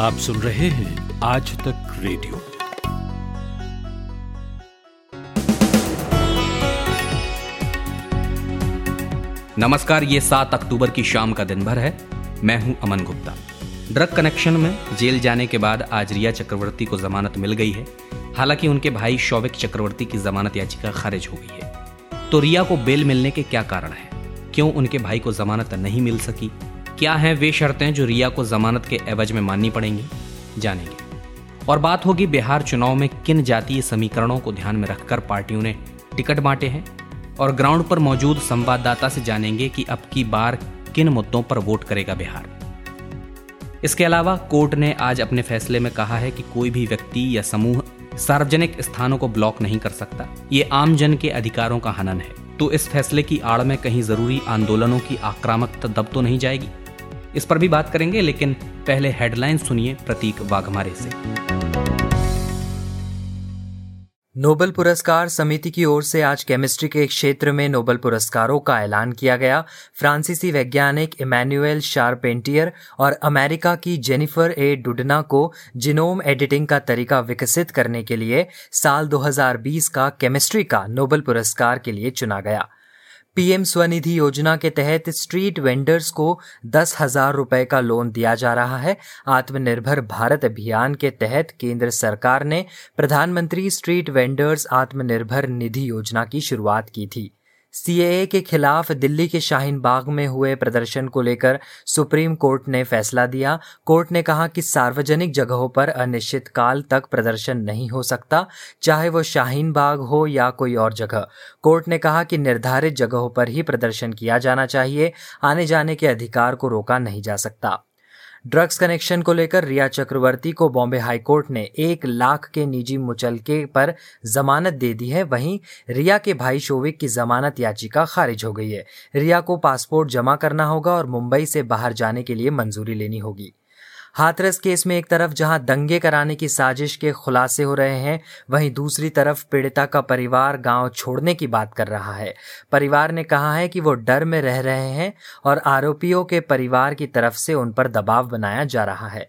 आप सुन रहे हैं आज तक रेडियो। नमस्कार, ये सात अक्टूबर की शाम का दिन भर है। मैं हूँ अमन गुप्ता। ड्रग कनेक्शन में जेल जाने के बाद आज रिया चक्रवर्ती को जमानत मिल गई है। हालाँकि उनके भाई शौविक चक्रवर्ती की जमानत याचिका खारिज हो गई है। तो रिया को बेल मिलने के क्या कारण है? क्यों उनके भाई को जमानत नहीं मिल सकी? क्या हैं वे शर्तें जो रिया को जमानत के एवज में माननी पड़ेंगी? जानेंगे। और बात होगी बिहार चुनाव में किन जातीय समीकरणों को ध्यान में रखकर पार्टियों ने टिकट बांटे हैं? और ग्राउंड पर मौजूद संवाददाता से जानेंगे कि अब की बार किन मुद्दों पर वोट करेगा बिहार। इसके अलावा कोर्ट ने आज अपने फैसले में कहा है कि कोई भी व्यक्ति या समूह सार्वजनिक स्थानों को ब्लॉक नहीं कर सकता। ये आम जन के अधिकारों का हनन है। तो इस फैसले की आड़ में कहीं ज़रूरी आंदोलनों की आक्रामकता दब तो नहीं जाएगी? इस पर भी बात करेंगे, लेकिन पहले हेडलाइन सुनिए प्रतीक वाघमारे से। नोबेल पुरस्कार समिति की ओर से आज केमिस्ट्री के क्षेत्र में नोबेल पुरस्कारों का ऐलान किया गया। फ्रांसीसी वैज्ञानिक इमैनुअल शारपेंटियर और अमेरिका की जेनिफर ए डुडना को जिनोम एडिटिंग का तरीका विकसित करने के लिए साल 2020 का केमिस्ट्री का नोबेल पुरस्कार के लिए चुना गया। पीएम स्वनिधि योजना के तहत स्ट्रीट वेंडर्स को दस हज़ार रुपए का लोन दिया जा रहा है। आत्मनिर्भर भारत अभियान के तहत केंद्र सरकार ने प्रधानमंत्री स्ट्रीट वेंडर्स आत्मनिर्भर निधि योजना की शुरुआत की थी। सीएए के खिलाफ दिल्ली के शाहीन बाग में हुए प्रदर्शन को लेकर सुप्रीम कोर्ट ने फैसला दिया। कोर्ट ने कहा कि सार्वजनिक जगहों पर अनिश्चित काल तक प्रदर्शन नहीं हो सकता, चाहे वो शाहीन बाग हो या कोई और जगह। कोर्ट ने कहा कि निर्धारित जगहों पर ही प्रदर्शन किया जाना चाहिए आने जाने के अधिकार को रोका नहीं जा सकता। ड्रग्स कनेक्शन को लेकर रिया चक्रवर्ती को बॉम्बे हाईकोर्ट ने एक लाख के निजी मुचलके पर जमानत दे दी है। वहीं रिया के भाई शोविक की जमानत याचिका खारिज हो गई है। रिया को पासपोर्ट जमा करना होगा और मुंबई से बाहर जाने के लिए मंजूरी लेनी होगी। हाथरस केस में एक तरफ़ जहाँ दंगे कराने की साजिश के खुलासे हो रहे हैं, वहीं दूसरी तरफ़ पीड़िता का परिवार गाँव छोड़ने की बात कर रहा है। परिवार ने कहा है कि वो डर में रह रहे हैं और आरोपियों के परिवार की तरफ़ से उन पर दबाव बनाया जा रहा है।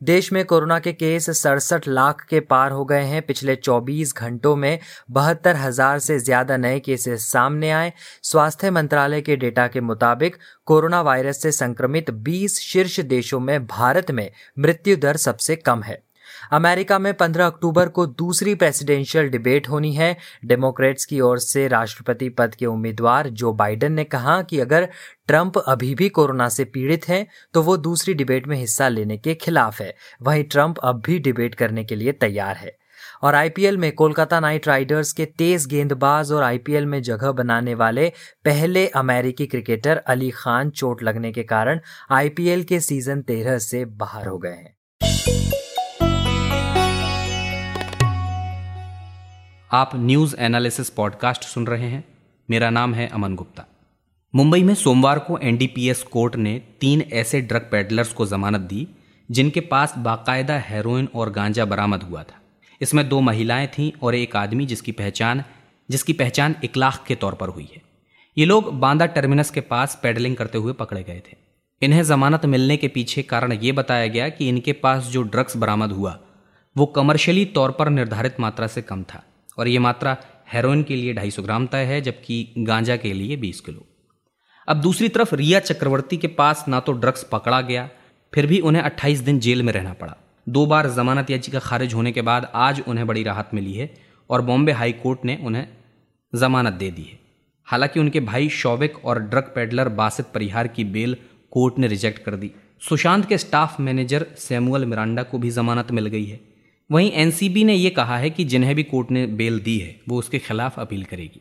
देश में कोरोना के केस सड़सठ लाख के पार हो गए हैं। पिछले 24 घंटों में बहत्तर हज़ार से ज़्यादा नए केसेस सामने आए। स्वास्थ्य मंत्रालय के डेटा के मुताबिक कोरोना वायरस से संक्रमित 20 शीर्ष देशों में भारत में मृत्यु दर सबसे कम है। अमेरिका में 15 अक्टूबर को दूसरी प्रेसिडेंशियल डिबेट होनी है। डेमोक्रेट्स की ओर से राष्ट्रपति पद के उम्मीदवार जो बाइडेन ने कहा कि अगर ट्रंप अभी भी कोरोना से पीड़ित हैं तो वो दूसरी डिबेट में हिस्सा लेने के खिलाफ है। वहीं ट्रंप अब भी डिबेट करने के लिए तैयार है। और आईपीएल में कोलकाता नाइट राइडर्स के तेज गेंदबाज और आईपीएल में जगह बनाने वाले पहले अमेरिकी क्रिकेटर अली खान चोट लगने के कारण आईपीएल के सीज़न तेरह से बाहर हो गए हैं। आप न्यूज़ एनालिसिस पॉडकास्ट सुन रहे हैं। मेरा नाम है अमन गुप्ता। मुंबई में सोमवार को एनडीपीएस कोर्ट ने तीन ऐसे ड्रग पेडलर्स को जमानत दी, जिनके पास बाकायदा हेरोइन और गांजा बरामद हुआ था। इसमें दो महिलाएँ थीं और एक आदमी जिसकी पहचान जिसकी पहचान इकलाख के तौर पर हुई है। ये लोग बांदा टर्मिनस के पास पेडलिंग करते हुए पकड़े गए थे। इन्हें जमानत मिलने के पीछे कारण ये बताया गया कि इनके पास जो ड्रग्स बरामद हुआ, वो कमर्शियली तौर पर निर्धारित मात्रा से कम था। और ये मात्रा हेरोइन के लिए 250 ग्राम तय है, जबकि गांजा के लिए 20 किलो। अब दूसरी तरफ़ रिया चक्रवर्ती के पास ना तो ड्रग्स पकड़ा गया, फिर भी उन्हें 28 दिन जेल में रहना पड़ा। दो बार जमानत याचिका खारिज होने के बाद आज उन्हें बड़ी राहत मिली है और बॉम्बे हाई कोर्ट ने उन्हें जमानत दे दी है। हालाँकि उनके भाई शौविक और ड्रग पेडलर बासित परिहार की बेल कोर्ट ने रिजेक्ट कर दी। सुशांत के स्टाफ मैनेजर सैमुअल मिरांडा को भी जमानत मिल गई है। वहीं एनसीबी ने यह कहा है कि जिन्हें भी कोर्ट ने बेल दी है, वो उसके खिलाफ अपील करेगी।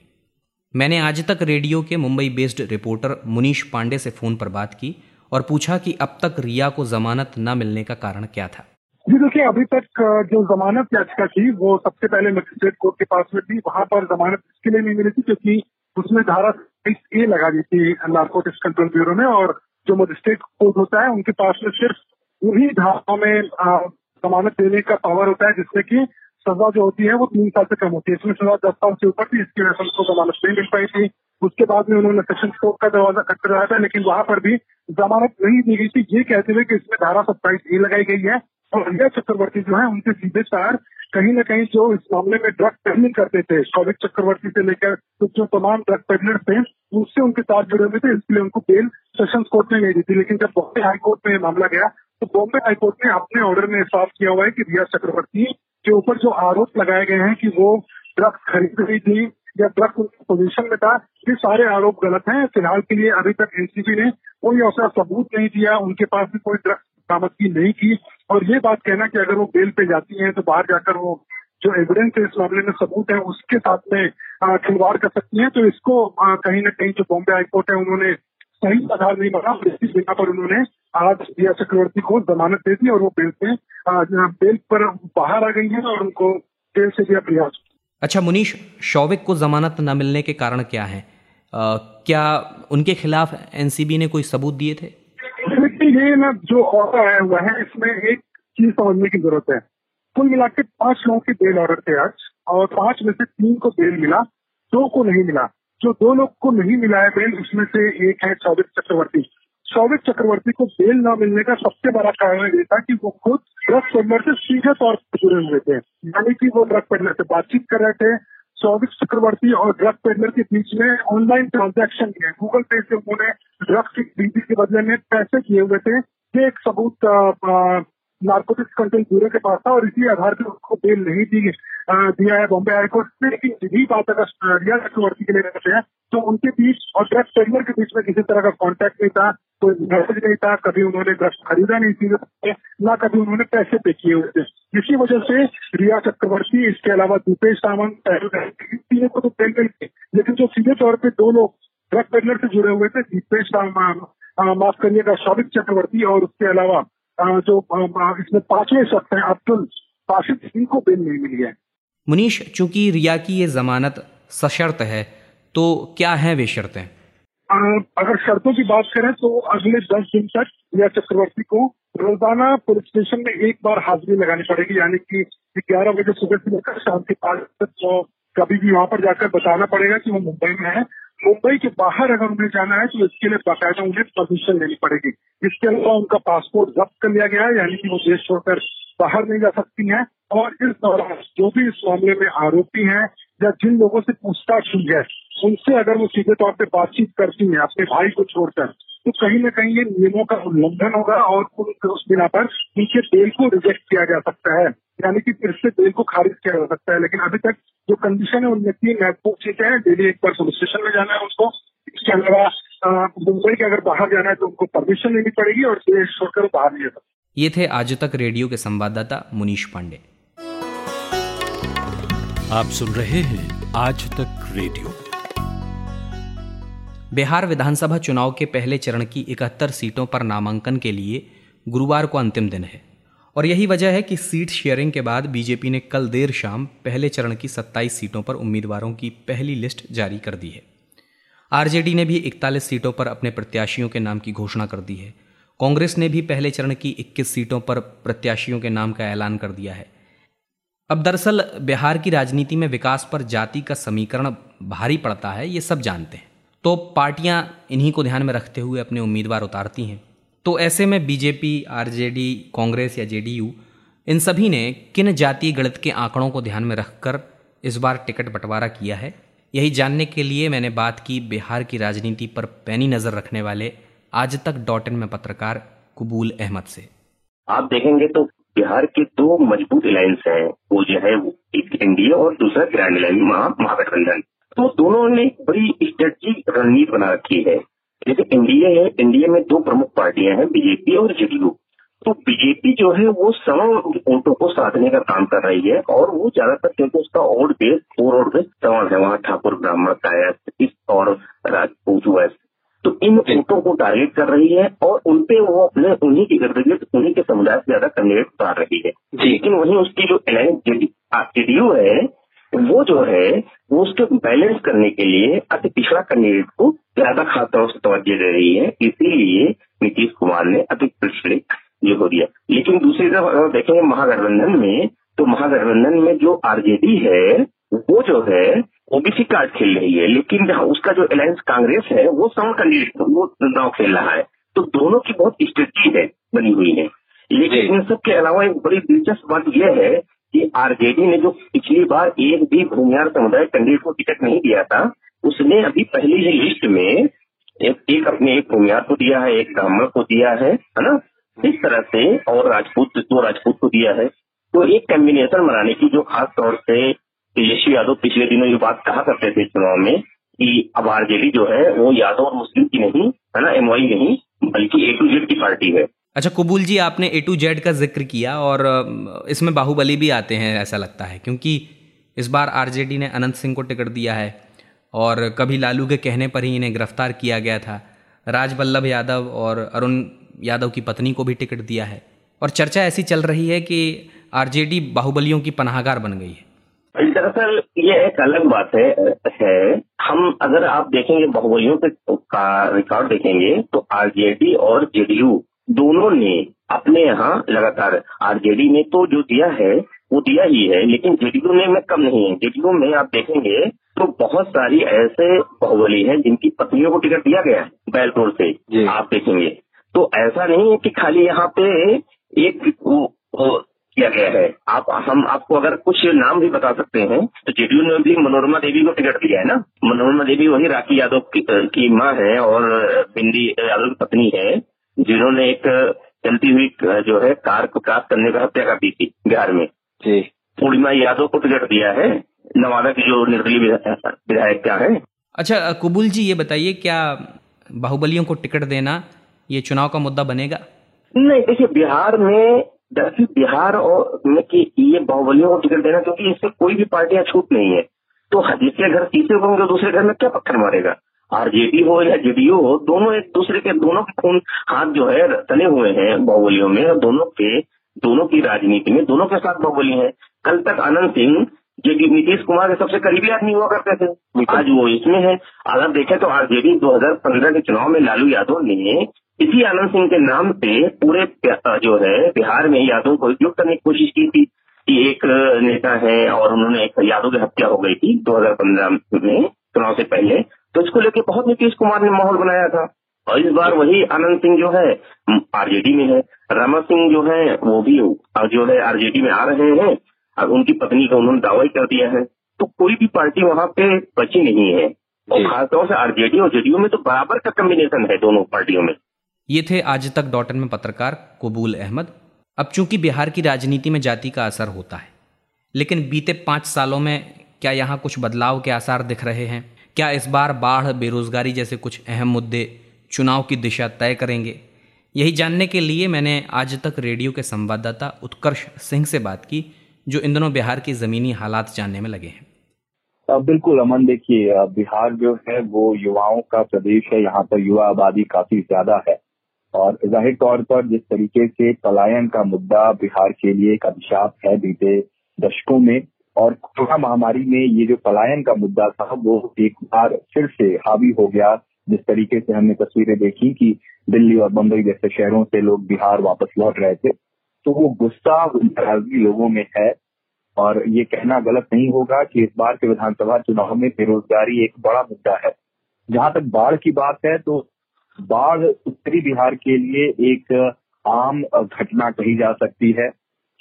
मैंने आज तक रेडियो के मुंबई बेस्ड रिपोर्टर मुनीश पांडे से फ़ोन पर बात की और पूछा कि अब तक रिया को जमानत न मिलने का कारण क्या था। जी, देखिए, अभी तक जो जमानत याचिका थी, वो सबसे पहले मजिस्ट्रेट कोर्ट के पास में थी। वहाँ पर जमानत इसके लिए नहीं मिली थी क्योंकि उसमें धारा तेईस ए लगा दी थी नार्कोटिक्स कंट्रोल ब्यूरो ने और जो मजिस्ट्रेट कोर्ट होता है, उनके पास में सिर्फ़ वही धाराओं में जमानत देने का पावर होता है, जिससे कि सजा जो होती है, वो तीन साल से कम होती है। इसमें सजा दस साल से ऊपर थी, इसकी वजह से उनको जमानत नहीं मिल पाई थी। उसके बाद में उन्होंने सेशन कोर्ट का दरवाज़ा खट खटखटाया था, लेकिन वहाँ पर भी जमानत नहीं दी गई थी। ये कहते हुए कि इसमें धारा सत्ताईस ए लगाई गई है, और रिया चक्रवर्ती जो है, उनके सीधे चार कहीं ना कहीं जो इस मामले में ड्रग पेडलिंग करते थे सौविक चक्रवर्ती से लेकर तो जो तमाम ड्रग पेडलर थे, उससे उनके साथ जुड़े हुए थे, इसलिए उनको बेल सेशन कोर्ट ने नहीं दी थी। लेकिन जब बॉम्बे हाईकोर्ट में ये मामला गया तो बॉम्बे हाईकोर्ट ने अपने ऑर्डर में साफ़ किया हुआ है कि रिया चक्रवर्ती के ऊपर जो आरोप लगाए गए हैं कि वो ड्रग्स खरीद रही थी या ड्रग्स उनकी पोजीशन में था, ये सारे आरोप गलत हैं। फ़िलहाल के लिए अभी तक एनसीबी ने कोई ऐसा सबूत नहीं दिया, उनके पास भी कोई ड्रग्स बरामदगी नहीं की। और ये बात कहना कि अगर वो बेल पे जाती हैं तो बाहर जाकर वो जो एविडेंस है, इस मामले में सबूत है, उसके साथ में खिलवाड़ कर सकती हैं। तो इसको कहीं ना कहीं जो बॉम्बे हाईकोर्ट है, उन्होंने सही आधार नहीं माना इसी बिना पर उन्होंने आज दिया चक्रवर्ती को जमानत दे दी और वो बेल पे बेल पर बाहर आ गई है और उनको बेल से दिया प्रयास। अच्छा मुनीश शौविक को जमानत न मिलने के कारण क्या है? आ, क्या उनके खिलाफ एनसीबी ने कोई सबूत दिए थे? ये ना जो ऑर्डर आया हुआ है इसमें एक चीज़ समझने की ज़रूरत है। कुल मिला के पाँच लोगों के बेल ऑर्डर थे आज और पाँच में से तीन को बेल मिला दो को नहीं मिला। जो दो लोग को नहीं मिला है बेल उसमें से एक है सौविक चक्रवर्ती। सौविक चक्रवर्ती को बेल न मिलने का सबसे बड़ा कारण ये था कि वो खुद ड्रग पेडलर से सीधे तौर पर जुड़े हुए थे। यानी कि वो ड्रग पेडलर से बातचीत कर रहे थे। सौविक चक्रवर्ती और ड्रग पेडलर के बीच में ऑनलाइन ट्रांजेक्शन किए। गूगल पे से उन्होंने ड्रग्स की खरीदी के बदले में पैसे किए हुए थे। ये एक सबूत नार्कोटिक्स कंट्रोल ब्यूरो के पास था और इसी आधार पर उसको बेल नहीं दी दिया है बॉम्बे हाईकोर्ट ने लेकिन यही बात अगर रिया चक्रवर्ती के लिए करते हैं तो उनके बीच और ड्रग्स पेडलर के बीच में किसी तरह का कॉन्टैक्ट नहीं था, कोई मैसेज नहीं था, कभी उन्होंने ड्रग्स खरीदा नहीं थी, ना कभी उन्होंने पैसे पे किए हुए थे। इसी वजह से रिया चक्रवर्ती, इसके अलावा दीपेश सावंत तीनों को तो बेल गई लेकिन जो सीधे तौर पर दो लोग ड्रग पेडलर से जुड़े हुए थे, दीपेश माफ़ करिएगा सौविक चक्रवर्ती और उसके अलावा जो इसमें पाँचवें शख्स हैं अब्दुल सिंह को बेल नहीं मिली है। मुनीश चूँकि रिया की ये जमानत सशर्त है तो क्या है वे शर्तें? अगर शर्तों की बात करें तो अगले दस दिन तक रिया चक्रवर्ती को रोज़ाना पुलिस स्टेशन में एक बार हाजिरी लगानी पड़ेगी यानी कि ग्यारह बजे सुबह से लेकर शाम के पाँच तक तो कभी भी वहाँ पर जाकर बताना पड़ेगा कि वो मुंबई में है। मुंबई के बाहर अगर उन्हें जाना है तो इसके लिए बाकायदा उन्हें परमिशन लेनी पड़ेगी। इसके अलावा उनका पासपोर्ट जब्त कर लिया गया है, यानी कि वो देश छोड़कर बाहर नहीं जा सकती हैं। और इस दौरान जो भी इस मामले में आरोपी हैं, या जिन लोगों से पूछताछ हुई है, उनसे अगर वो सीधे तौर पर बातचीत करती हैं, अपने भाई को छोड़कर तो कहीं न कहीं ये नियमों का उल्लंघन होगा और उस बिना पर उनके बेल को रिजेक्ट किया जा सकता है। यानी कि फिर से बेल को खारिज किया जा सकता है। लेकिन अभी तक जो कंडीशन है उनमें तीन महत्वपूर्ण चीज़ें हैं। डेली एक बार पुलिस स्टेशन में जाना है उनको। इसके अलावा मुंबई के अगर बाहर जाना है तो उनको परमिशन लेनी पड़ेगी और देश छोड़कर बाहर नहीं जा सकते। ये थे आज तक रेडियो के संवाददाता मुनीष पांडे। आप सुन रहे हैं आज तक रेडियो। बिहार विधानसभा चुनाव के पहले चरण की इकहत्तर सीटों पर नामांकन के लिए गुरुवार को अंतिम दिन है। और यही वजह है कि सीट शेयरिंग के बाद बीजेपी ने कल देर शाम पहले चरण की 27 सीटों पर उम्मीदवारों की पहली लिस्ट जारी कर दी है। आरजेडी ने भी 41 सीटों पर अपने प्रत्याशियों के नाम की घोषणा कर दी है। कांग्रेस ने भी पहले चरण की 21 सीटों पर प्रत्याशियों के नाम का ऐलान कर दिया है। अब दरअसल बिहार की राजनीति में विकास पर जाति का समीकरण भारी पड़ता है, ये सब जानते हैं। तो पार्टियाँ इन्हीं को ध्यान में रखते हुए अपने उम्मीदवार उतारती हैं। तो ऐसे में बीजेपी, आरजेडी, कांग्रेस या जेडीयू, इन सभी ने किन जातीय गणित के आंकड़ों को ध्यान में रखकर इस बार टिकट बंटवारा किया है? यही जानने के लिए मैंने बात की बिहार की राजनीति पर पैनी नज़र रखने वाले आज तक डॉट इन में पत्रकार कुबूल अहमद से। आप देखेंगे तो बिहार के दो मज़बूत अलायंस हैं, वो जो है एक एनडीए और दूसरा ग्रैंड अलायंस महागठबंधन। तो दोनों ने बड़ी स्ट्रेटजी रणनीति बना रखी है। जैसे एनडीए है एनडीए में दो प्रमुख पार्टियाँ हैं बीजेपी और जेडीयू तो बीजेपी जो है वो सौ वोटों को साधने का काम कर रही है और वो ज़्यादातर क्योंकि उसका odd base for odd base सवाल है। वहाँ ठाकुर ब्राह्मण कायस और राजपूत वैस तो इन वोटों को टारगेट कर रही है और उनपे वो अपने उन्हीं के गिर्द उन्हीं के समुदाय से ज़्यादा कैंडिडेट उतार रही है। लेकिन वहीं उसकी जो अलायंस जेडीयू है वो जो है वो उसको बैलेंस करने के लिए अति पिछड़ा कैंडिडेट को ज़्यादा खासतौर से तवज्जो दे रही है। इसीलिए नीतीश कुमार ने अति पिछड़े ये हो दिया। लेकिन दूसरी तरफ़ अगर देखेंगे महागठबंधन में तो महागठबंधन में जो आरजेडी है वो जो है ओबीसी कार्ड खेल रही है। लेकिन उसका जो अलायंस कांग्रेस है वो सम कैंडिडेट वो दाव खेल रहा है। तो दोनों की बहुत स्ट्रेटी है बनी हुई है। लेकिन इन सब के अलावा एक बड़ी दिलचस्प बात यह है कि आरजेडी ने जो पिछली बार एक भी भूमियार समुदाय कैंडिडेट को टिकट नहीं दिया था उसने अभी पहली ही लिस्ट में एक, एक अपने एक भूमियार को दिया है एक ब्राह्मण को दिया है है ना? इस तरह से और राजपूत दो राजपूत को दिया है। तो एक कॉम्बिनेशन बनाने की जो खास तौर से तेजस्वी यादव पिछले दिनों ये बात कहा करते थे चुनाव में कि अब आरजेडी जो है वो यादव और मुस्लिम की नहीं है ना एम नहीं बल्कि ए टू जेड की पार्टी है। अच्छा कुबूल जी आपने ए टू जेड का ज़िक्र किया और इसमें बाहुबली भी आते हैं ऐसा लगता है क्योंकि इस बार आरजेडी ने अनंत सिंह को टिकट दिया है और कभी लालू के कहने पर ही इन्हें गिरफ़्तार किया गया था। राज वल्लभ यादव और अरुण यादव की पत्नी को भी टिकट दिया है। और चर्चा ऐसी चल रही है कि आरजेडी बाहुबलियों की पनाहगार बन गई है। दरअसल ये एक अलग बात है, है। हम अगर आप देखेंगे बाहुबलियों का रिकॉर्ड देखेंगे तो आरजेडी और जेडीयू दोनों ने अपने यहाँ लगातार आरजेडी ने तो जो दिया है वो दिया ही है लेकिन जेडीयू ने में कम नहीं है। जेडीयू में आप देखेंगे तो बहुत सारी ऐसे बाहुबली हैं जिनकी पत्नियों को टिकट दिया गया है बैलपुर से। आप देखेंगे। तो ऐसा नहीं है कि खाली यहाँ पे एक वो, वो किया गया है। आप हम आपको अगर कुछ नाम भी बता सकते हैं तो जेडीयू ने भी मनोरमा देवी को टिकट दिया है ना? मनोरमा देवी वही राखी यादव की, की माँ है और बिंदी यादव की पत्नी है। जिन्होंने एक चलती हुई जो है कार को क्रॉस करने का हत्या कर दी थी बिहार में। जी। पूर्णिमा यादव को टिकट दिया है। नवादा की जो निर्दलीय विधायक क्या है? अच्छा कुबुल जी ये बताइए क्या बाहुबलियों को टिकट देना ये चुनाव का मुद्दा बनेगा? नहीं देखिए बिहार में दरअसल बिहार और में की ये बाहुबलियों को टिकट देना क्योंकि इससे कोई भी पार्टियाँ छूट नहीं है। तो जिसके घर तीसरे होंगे दूसरे घर में क्या पत्थर मारेगा? आरजेडी हो या जेडीयू हो दोनों एक दूसरे के दोनों के खून हाथ जो है तने हुए हैं बाहुबलियों में और दोनों के दोनों की राजनीति में दोनों के साथ बाहुबली है। कल तक आनंद सिंह जो नीतीश कुमार के सबसे करीबी आदमी हुआ करते थे। आज वो इसमें है। अगर देखें तो आरजेडी 2015 के चुनाव में लालू यादव ने इसी आनंद सिंह के नाम पे पूरे जो है बिहार में यादव को एकजुट करने की कोशिश की थी कि एक नेता है और उन्होंने एक यादव की हत्या हो गई थी 2015 में चुनाव से पहले। तो इसको लेके बहुत नीतीश कुमार ने माहौल बनाया था। और इस बार वही आनंद सिंह जो है आरजेडी में है। रमा सिंह जो है वो भी जो है आरजेडी में आ रहे हैं। और उनकी पत्नी का उन्होंने दावा कर दिया है। तो कोई भी पार्टी वहाँ पे बची नहीं है। और खासतौर से आरजेडी और जेडीयू में तो बराबर का कम्बिनेशन है दोनों पार्टियों में। ये थे आज तक डॉटन में पत्रकार कबूल अहमद। अब चूँकि बिहार की राजनीति में जाति का असर होता है लेकिन बीते पाँच सालों में क्या यहाँ कुछ बदलाव के आसार दिख रहे हैं? क्या इस बार बाढ़, बेरोजगारी जैसे कुछ अहम मुद्दे चुनाव की दिशा तय करेंगे? यही जानने के लिए मैंने आज तक रेडियो के संवाददाता उत्कर्ष सिंह से बात की, जो इन दिनों बिहार की जमीनी हालात जानने में लगे हैं। बिल्कुल, अमन, देखिए बिहार जो है, वो युवाओं का प्रदेश है, यहाँ पर युवा आबादी काफ़ी ज़्यादा है। और ज़ाहिर तौर पर जिस तरीके से पलायन का मुद्दा बिहार के लिए एक अभिशाप है बीते दशकों में और कोरोना महामारी में ये जो पलायन का मुद्दा था, वो एक बार फिर से हावी हो गया, जिस तरीके से हमने तस्वीरें देखी कि दिल्ली और बम्बई जैसे शहरों से लोग बिहार वापस लौट रहे थे। तो वो गुस्सा नाराज़गी लोगों में है और ये कहना गलत नहीं होगा कि इस बार के विधानसभा चुनाव में बेरोजगारी एक बड़ा मुद्दा है। जहाँ तक बाढ़ की बात है तो बाढ़ उत्तरी बिहार के लिए एक आम घटना कही जा सकती है।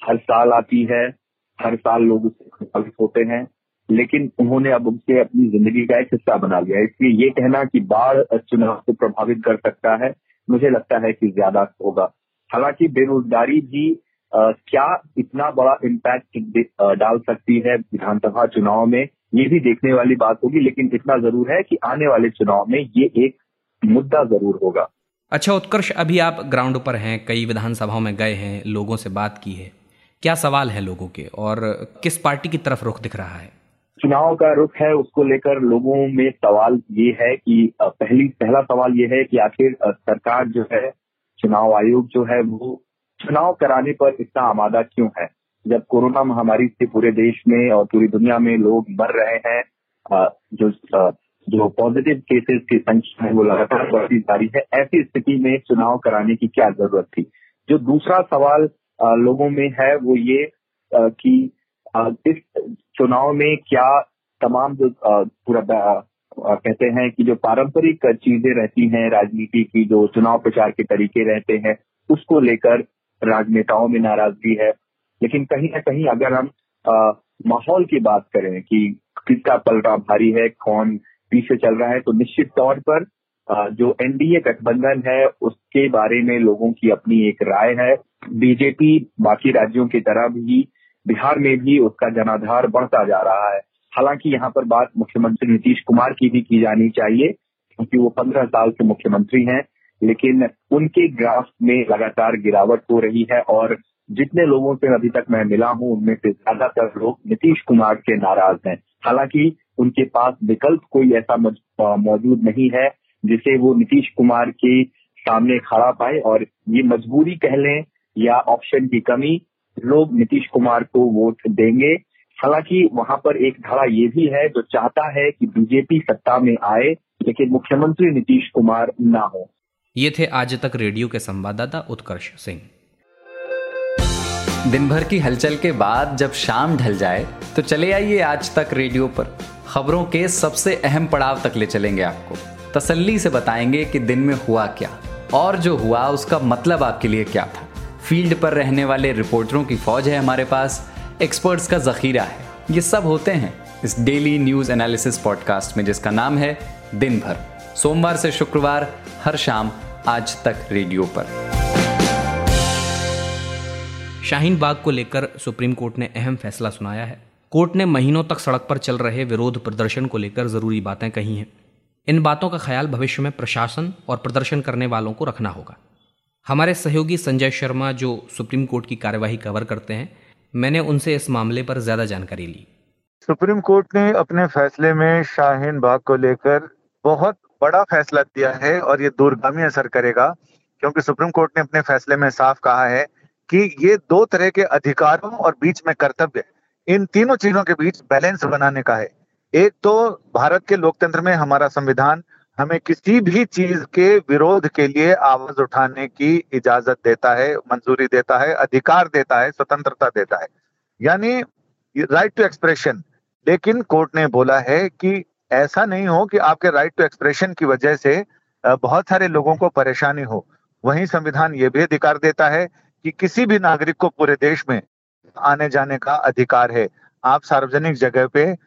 हर साल आती है हर साल लोग उससे प्रभावित होते हैं लेकिन उन्होंने अब उनसे अपनी ज़िंदगी का एक हिस्सा बना लिया इसलिए ये कहना कि बाढ़ चुनाव को प्रभावित कर सकता है मुझे लगता है कि ज़्यादा होगा। हालाँकि बेरोजगारी भी आ, क्या इतना बड़ा इम्पैक्ट डाल सकती है विधानसभा चुनाव में ये भी देखने वाली बात होगी लेकिन इतना ज़रूर है कि आने वाले चुनाव में ये एक मुद्दा ज़रूर होगा। अच्छा उत्कर्ष अभी आप ग्राउंड पर हैं कई विधानसभाओं में गए हैं लोगों से बात की है। क्या सवाल है लोगों के और किस पार्टी की तरफ़ रुख दिख रहा है? चुनाव का रुख है, उसको लेकर लोगों में सवाल ये है कि पहली, पहला सवाल ये है कि आखिर सरकार जो है, चुनाव आयोग जो है, वो चुनाव कराने पर इतना आमादा क्यों है? जब कोरोना महामारी से पूरे देश में और पूरी दुनिया में लोग मर रहे हैं जो जो पॉजिटिव केसेस की संख्या है, वो लगातार बढ़ती जा रही है, ऐसी स्थिति में चुनाव कराने की क्या ज़रूरत थी? जो दूसरा सवाल लोगों में है वो ये कि इस चुनाव में क्या तमाम जो पूरा कहते हैं कि जो पारंपरिक चीज़ें रहती हैं, राजनीति की, जो चुनाव प्रचार के तरीके रहते हैं, उसको लेकर राजनेताओं में नाराज़गी है। लेकिन कहीं ना कहीं अगर हम माहौल की बात करें कि किसका पलटा भारी है, कौन पीछे चल रहा है तो निश्चित तौर पर जो एनडीए गठबंधन है, उसके बारे में लोगों की अपनी एक राय है। बीजेपी बाकी राज्यों की तरह भी, बिहार में भी उसका जनाधार बढ़ता जा रहा है। हालाँकि यहाँ पर बात मुख्यमंत्री नीतीश कुमार की भी की जानी चाहिए, क्योंकि वो पंद्रह साल के मुख्यमंत्री हैं, लेकिन उनके ग्राफ में लगातार गिरावट हो रही है और जितने लोगों से अभी तक मैं मिला हूँ, उनमें से ज़्यादातर लोग नीतीश कुमार के नाराज़ हैं। हालाँकि उनके पास विकल्प कोई ऐसा मौजूद नहीं है जिसे वो नीतीश कुमार के सामने खड़ा पाए और ये मजबूरी कह लें या ऑप्शन की कमी लोग नीतीश कुमार को वोट देंगे। हालाँकि वहाँ पर एक धारा ये भी है जो चाहता है कि बीजेपी सत्ता में आए लेकिन मुख्यमंत्री नीतीश कुमार ना हो। ये थे आज तक रेडियो के संवाददाता उत्कर्ष सिंह। दिन भर की हलचल के बाद जब शाम ढल जाए तो चले आइए आज तक रेडियो पर। खबरों के सबसे अहम पड़ाव तक ले चलेंगे आपको। तसल्ली से बताएँगे कि दिन में हुआ क्या और जो हुआ, उसका मतलब आपके लिए क्या था। फ़ील्ड पर रहने वाले रिपोर्टरों की फौज है हमारे पास, एक्सपर्ट्स का जखीरा है। ये सब होते हैं इस डेली न्यूज़ एनालिसिस पॉडकास्ट में, जिसका नाम है दिन भर सोमवार से शुक्रवार, हर शाम, आज तक रेडियो पर। शाहीन बाग को लेकर सुप्रीम कोर्ट ने अहम फैसला सुनाया है। कोर्ट ने महीनों तक सड़क पर चल रहे विरोध प्रदर्शन को लेकर ज़रूरी बातें कही हैं। इन बातों का ख्याल भविष्य में प्रशासन और प्रदर्शन करने वालों को रखना होगा। हमारे सहयोगी संजय शर्मा जो सुप्रीम कोर्ट की कार्यवाही कवर करते हैं, मैंने उनसे इस मामले पर ज़्यादा जानकारी ली। सुप्रीम कोर्ट ने अपने फैसले में शाहीन बाग को लेकर बहुत बड़ा फैसला दिया है और ये दूरगामी असर करेगा, क्योंकि सुप्रीम कोर्ट ने अपने फैसले में साफ़ कहा है कि ये दो तरह के अधिकारों और बीच में कर्तव्य, इन तीनों चीज़ों के बीच बैलेंस बनाने का है। एक तो भारत के लोकतंत्र में हमारा संविधान हमें किसी भी चीज़ के विरोध के लिए आवाज़ उठाने की इजाज़त देता है, मंजूरी देता है, अधिकार देता है, स्वतंत्रता देता है। यानी राइट टू एक्सप्रेशन लेकिन कोर्ट ने बोला है कि ऐसा नहीं हो कि आपके राइट टू एक्सप्रेशन की वजह से बहुत सारे लोगों को परेशानी हो। वहीं संविधान ये भी अधिकार देता है कि किसी भी नागरिक को पूरे देश में आने जाने का अधिकार है। आप सार्वजनिक जगह पे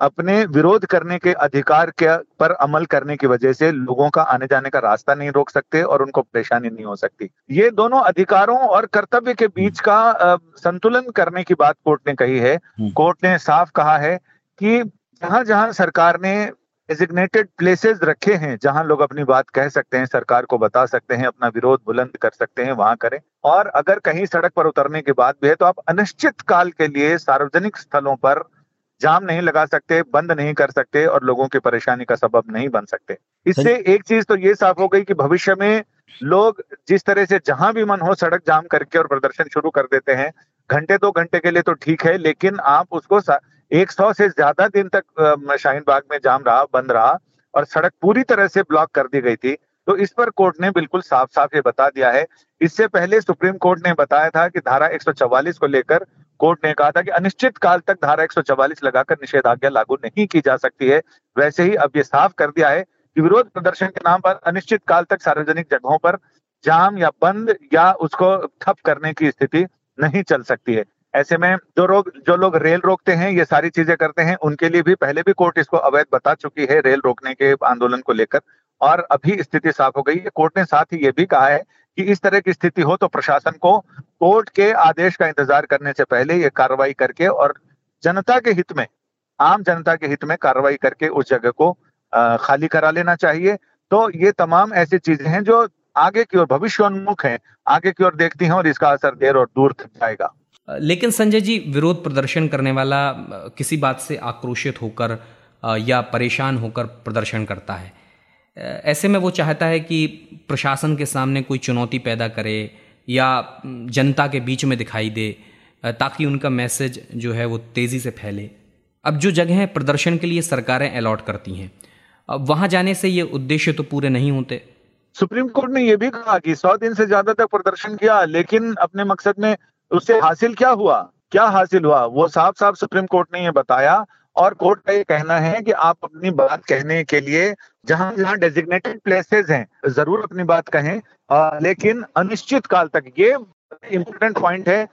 अपने विरोध करने के अधिकार के पर अमल करने की वजह से लोगों का आने जाने का रास्ता नहीं रोक सकते और उनको परेशानी नहीं हो सकती। ये दोनों अधिकारों और कर्तव्य के बीच का संतुलन करने की बात कोर्ट ने कही है। हम्म। कोर्ट ने साफ़ कहा है कि जहाँ जहाँ सरकार ने डेजिग्नेटेड प्लेसेस रखे हैं जहाँ लोग अपनी बात कह सकते हैं सरकार को बता सकते हैं अपना विरोध बुलंद कर सकते हैं वहाँ करें। और अगर कहीं सड़क पर उतरने के बाद भी है तो आप अनिश्चित काल के लिए सार्वजनिक स्थलों पर जाम नहीं लगा सकते बंद नहीं कर सकते और लोगों की परेशानी का सबब नहीं बन सकते। इससे एक चीज़ तो ये साफ़ हो गई कि भविष्य में लोग जिस तरह से जहाँ भी मन हो सड़क जाम करके और प्रदर्शन शुरू कर देते हैं घंटे दो घंटे के लिए तो ठीक है लेकिन आप उसको एक सौ से ज़्यादा दिन तक शाहीन बाग में जाम रहा बंद रहा और सड़क पूरी तरह से ब्लॉक कर दी गई थी तो इस पर कोर्ट ने बिल्कुल साफ़ साफ़ ये बता दिया है। इससे पहले सुप्रीम कोर्ट ने बताया था कि धारा 144 को लेकर कोर्ट ने कहा था कि अनिश्चित काल तक धारा 144 लगाकर निषेधाज्ञा लागू नहीं की जा सकती है। वैसे ही अब ये साफ़ कर दिया है कि विरोध प्रदर्शन के नाम पर अनिश्चित काल तक सार्वजनिक जगहों पर जाम या बंद या उसको ठप करने की स्थिति नहीं चल सकती है। ऐसे में जो लोग जो लोग रेल रोकते हैं, ये सारी चीज़ें करते हैं, उनके लिए भी पहले भी कोर्ट इसको अवैध बता चुकी है रेल रोकने के आंदोलन को लेकर। और अभी स्थिति साफ़ हो गई है। कोर्ट ने साथ ही ये भी कहा है कि इस तरह की स्थिति हो तो प्रशासन को कोर्ट के आदेश का इंतज़ार करने से पहले ये कार्रवाई करके और जनता के हित में, आम जनता के हित में कार्रवाई करके उस जगह को खाली करा लेना चाहिए। तो ये तमाम ऐसी चीज़ें हैं जो आगे की ओर, भविष्योन्मुख है, आगे की ओर देखती हैं और इसका असर देर और दूर तक जाएगा। लेकिन संजय जी, विरोध प्रदर्शन करने वाला किसी बात से आक्रोशित होकर या परेशान होकर प्रदर्शन करता है। ऐसे में वो चाहता है कि प्रशासन के सामने कोई चुनौती पैदा करे या जनता के बीच में दिखाई दे ताकि उनका मैसेज जो है वो तेज़ी से फैले। अब जो जगह प्रदर्शन के लिए सरकारें अलॉट करती हैं। अब वहाँ जाने से ये उद्देश्य तो पूरे नहीं होते। सुप्रीम कोर्ट ने यह भी कहा कि सौ दिन से ज़्यादा तक प्रदर्शन किया, लेकिन अपने मकसद में उससे हासिल क्या हुआ? क्या हासिल हुआ? वो साफ़ साफ़ सुप्रीम कोर्ट ने ये बताया। और कोर्ट का ये कहना है कि आप अपनी बात कहने के लिए जहाँ जहाँ डेजिग्नेटेड प्लेसेस हैं ज़रूर अपनी बात कहें आ, लेकिन अनिश्चित काल तक ये इम्पोर्टेंट पॉइंट है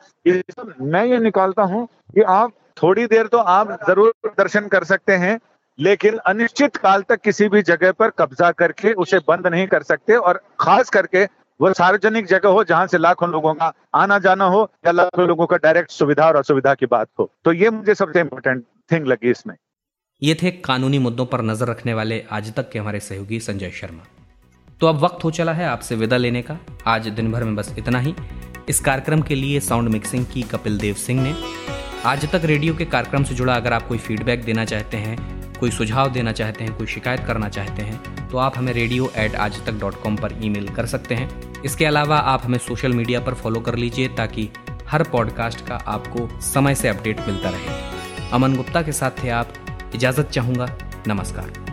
मैं ये निकालता हूँ कि आप थोड़ी देर तो आप ज़रूर दर्शन कर सकते हैं लेकिन अनिश्चित काल तक किसी भी जगह पर कब्जा करके उसे बंद नहीं कर सकते और खास करके वो सार्वजनिक जगह हो जहाँ से लाखों लोगों का आना जाना हो या लाखों लोगों का डायरेक्ट सुविधा और असुविधा की बात हो। तो ये मुझे सबसे इम्पोर्टेंट थिंग लगी इसमें। ये थे कानूनी मुद्दों पर नज़र रखने वाले आज तक के हमारे सहयोगी संजय शर्मा। तो अब वक्त हो चला है आपसे विदा लेने का। आज दिन भर में बस इतना ही। इस कार्यक्रम के लिए साउंड मिक्सिंग की कपिल देव सिंह ने। आज तक रेडियो के कार्यक्रम से जुड़ा अगर आप कोई फीडबैक देना चाहते हैं कोई सुझाव देना चाहते हैं, कोई शिकायत करना चाहते हैं तो आप हमें रेडियो एट आज तक डॉट कॉम पर ईमेल कर सकते हैं। इसके अलावा आप हमें सोशल मीडिया पर फॉलो कर लीजिए ताकि हर पॉडकास्ट का आपको समय से अपडेट मिलता रहे। अमन गुप्ता के साथ थे आप। इजाज़त चाहूँगा। नमस्कार।